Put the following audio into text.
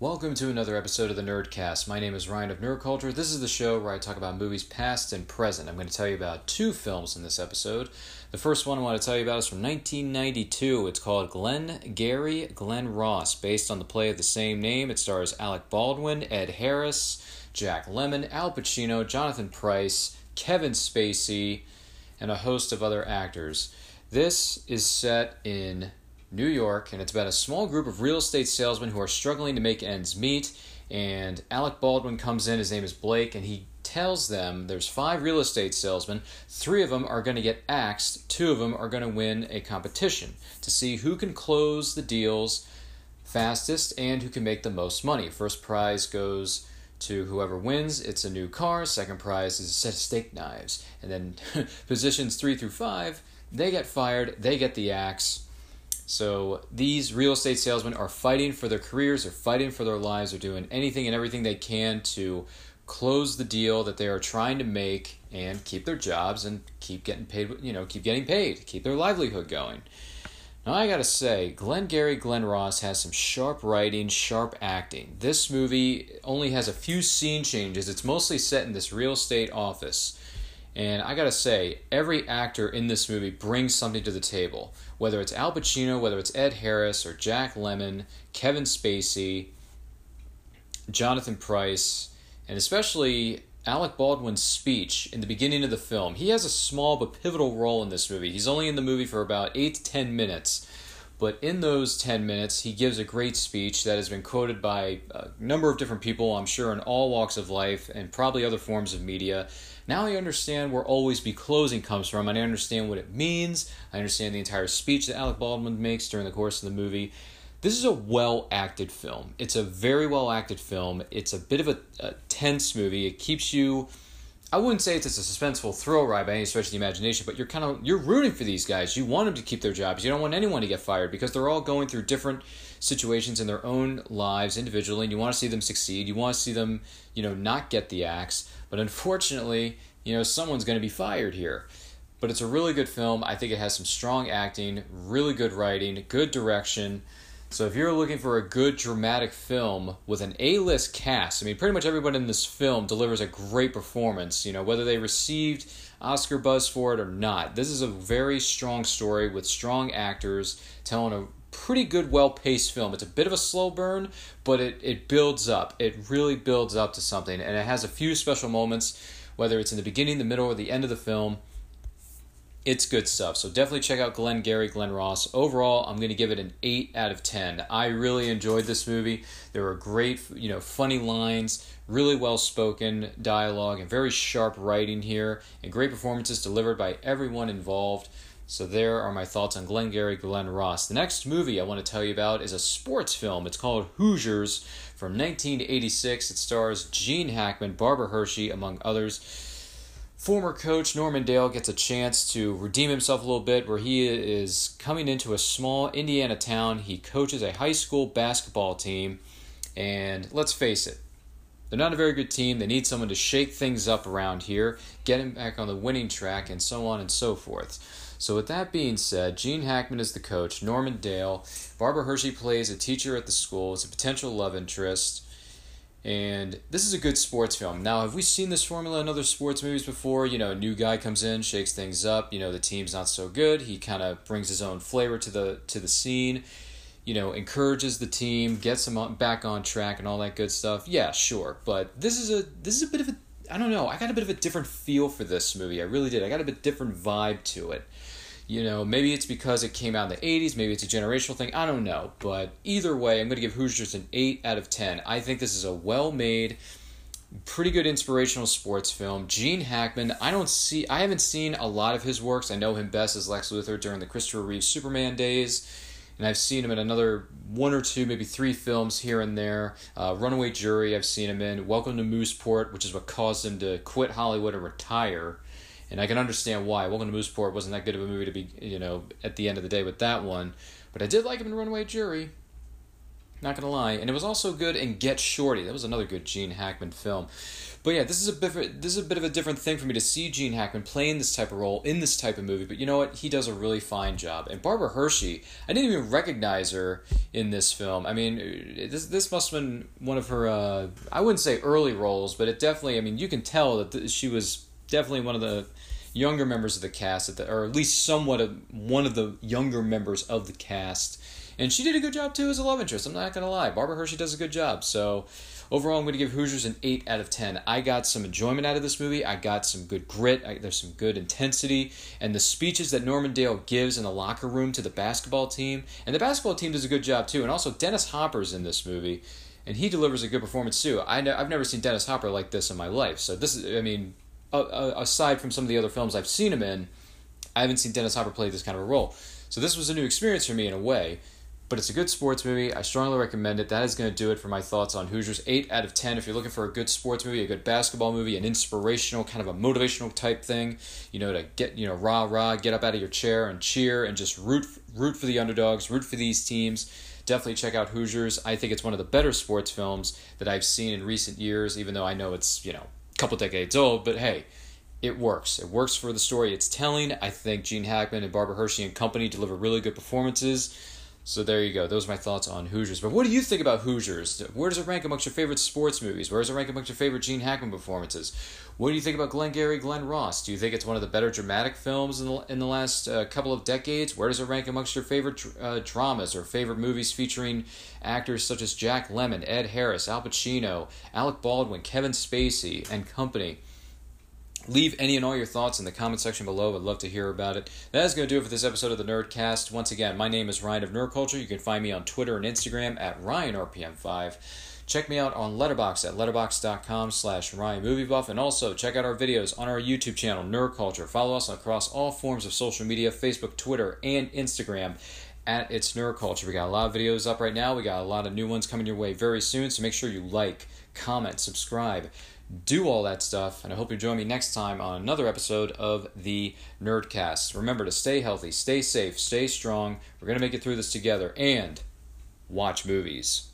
Welcome to another episode of the Nerdcast. My name is Ryan of Nerd Culture. This is the show where I talk about movies past and present. I'm going to tell you about two films in this episode. The first one I want to tell you about is from 1992. It's called Glenn Gary, Glen Ross, based on the play of the same name. It stars Alec Baldwin, Ed Harris, Jack Lemmon, Al Pacino, Jonathan Pryce, Kevin Spacey, and a host of other actors. This is set in New York, and it's about a small group of real estate salesmen who are struggling to make ends meet. And Alec Baldwin comes in, his name is Blake, and he tells them there's five real estate salesmen. Three of them are going to get axed, two of them are going to win a competition to see who can close the deals fastest and who can make the most money. First prize goes to whoever wins, it's a new car. Second prize is a set of steak knives. And then positions three through five, they get fired, they get the axe so these real estate salesmen are fighting for their careers, they're fighting for their lives, they're doing anything and everything they can to close the deal that they are trying to make and keep their jobs and keep getting paid, you know, keep getting paid, keep their livelihood going. Now I gotta say, Glengarry Glen Ross has some sharp writing, sharp acting. This movie only has a few scene changes. It's mostly set in this real estate office. And I gotta say, every actor in this movie brings something to the table. Whether it's Al Pacino, whether it's Ed Harris or Jack Lemmon, Kevin Spacey, Jonathan Pryce, and especially Alec Baldwin's speech in the beginning of the film. He has a small but pivotal role in this movie. He's only in the movie for about 8 to 10 minutes. But in those 10 minutes, he gives a great speech that has been quoted by a number of different people, I'm sure, in all walks of life and probably other forms of media. Now I understand where Always Be Closing comes from, and I understand what it means. I understand the entire speech that Alec Baldwin makes during the course of the movie. This is a well acted film. It's a very well acted film. It's a bit of a, a tense movie. It keeps you I wouldn't say it's a suspenseful thrill ride by any stretch of the imagination, but you're kind of you're rooting for these guys. You want them to keep their jobs. You don't want anyone to get fired because they're all going through different situations in their own lives individually, and you want to see them succeed. You want to see them, you know, not get the axe. But unfortunately, you know, someone's going to be fired here. But it's a really good film. I think it has some strong acting, really good writing, good direction. So if you're looking for a good dramatic film with an A-list cast, I mean pretty much everyone in this film delivers a great performance, you know, whether they received Oscar buzz for it or not. This is a very strong story with strong actors telling a pretty good well-paced film. It's a bit of a slow burn, but it it builds up. It really builds up to something and it has a few special moments whether it's in the beginning, the middle or the end of the film it's good stuff. So definitely check out Glenn Gary, Glen Ross. Overall, I'm going to give it an 8 out of 10. I really enjoyed this movie. There were great, you know, funny lines, really well spoken dialogue, and very sharp writing here, and great performances delivered by everyone involved. So there are my thoughts on Glengarry, Glen Ross. The next movie I want to tell you about is a sports film. It's called Hoosiers from 1986. It stars Gene Hackman, Barbara Hershey, among others former coach Norman Dale gets a chance to redeem himself a little bit where he is coming into a small Indiana town. He coaches a high school basketball team, and let's face it, they're not a very good team. They need someone to shake things up around here, get him back on the winning track, and so on and so forth. So, with that being said, Gene Hackman is the coach, Norman Dale. Barbara Hershey plays a teacher at the school, it's a potential love interest. And this is a good sports film. Now, have we seen this formula in other sports movies before? You know, a new guy comes in, shakes things up. You know, the team's not so good. He kind of brings his own flavor to the to the scene. You know, encourages the team, gets them back on track, and all that good stuff. Yeah, sure. But this is a this is a bit of a I don't know. I got a bit of a different feel for this movie. I really did. I got a bit different vibe to it. You know, maybe it's because it came out in the 80s, maybe it's a generational thing, I don't know. But either way, I'm going to give Hoosiers an 8 out of 10. I think this is a well made, pretty good inspirational sports film. Gene Hackman, I don't see, I haven't seen a lot of his works. I know him best as Lex Luthor during the Christopher Reeve Superman days. And I've seen him in another one or two, maybe three films here and there. Uh, Runaway Jury, I've seen him in. Welcome to Mooseport, which is what caused him to quit Hollywood and retire and I can understand why. Welcome to Mooseport wasn't that good of a movie to be, you know, at the end of the day with that one, but I did like him in Runaway Jury. Not gonna lie, and it was also good in Get Shorty. That was another good Gene Hackman film. But yeah, this is a bit of, this is a bit of a different thing for me to see Gene Hackman playing this type of role in this type of movie. But you know what? He does a really fine job. And Barbara Hershey, I didn't even recognize her in this film. I mean, this this must have been one of her uh, I wouldn't say early roles, but it definitely. I mean, you can tell that she was definitely one of the younger members of the cast, the, or at least somewhat of one of the younger members of the cast. And she did a good job too as a love interest. I'm not gonna lie, Barbara Hershey does a good job. So Overall, I'm to give Hoosiers an 8 out of 10. I got some enjoyment out of this movie. I got some good grit. I, there's some good intensity. And the speeches that Norman Dale gives in the locker room to the basketball team. And the basketball team does a good job too. And also, Dennis Hopper's in this movie. And he delivers a good performance too. I know, I've never seen Dennis Hopper like this in my life. So, this is, I mean, Uh, uh, aside from some of the other films I've seen him in, I haven't seen Dennis Hopper play this kind of a role. So, this was a new experience for me in a way but it's a good sports movie. I strongly recommend it. That is going to do it for my thoughts on Hoosiers. 8 out of 10. If you're looking for a good sports movie, a good basketball movie, an inspirational, kind of a motivational type thing, you know, to get, you know, rah, rah, get up out of your chair and cheer and just root, root for the underdogs, root for these teams. Definitely check out Hoosiers. I think it's one of the better sports films that I've seen in recent years, even though I know it's, you know, couple decades old, but hey, it works. It works for the story it's telling. I think Gene Hackman and Barbara Hershey and company deliver really good performances. So there you go. Those are my thoughts on Hoosiers. But what do you think about Hoosiers? Where does it rank amongst your favorite sports movies? Where does it rank amongst your favorite Gene Hackman performances? What do you think about Glengarry Glen Ross? Do you think it's one of the better dramatic films in the, in the last uh, couple of decades? Where does it rank amongst your favorite uh, dramas or favorite movies featuring actors such as Jack Lemmon, Ed Harris, Al Pacino, Alec Baldwin, Kevin Spacey, and company? Leave any and all your thoughts in the comment section below. I'd love to hear about it. That is going to do it for this episode of the Nerdcast. Once again, my name is Ryan of Nerd Culture. You can find me on Twitter and Instagram at RyanRPM5. Check me out on Letterboxd at letterboxd.com slash RyanMovieBuff. And also check out our videos on our YouTube channel, Nerd Culture. Follow us across all forms of social media, Facebook, Twitter, and Instagram at It's Nerd Culture. We got a lot of videos up right now. We got a lot of new ones coming your way very soon. So make sure you like, comment, subscribe do all that stuff. And I hope you join me next time on another episode of the Nerdcast. Remember to stay healthy, stay safe, stay strong. We're going to make it through this together and watch movies.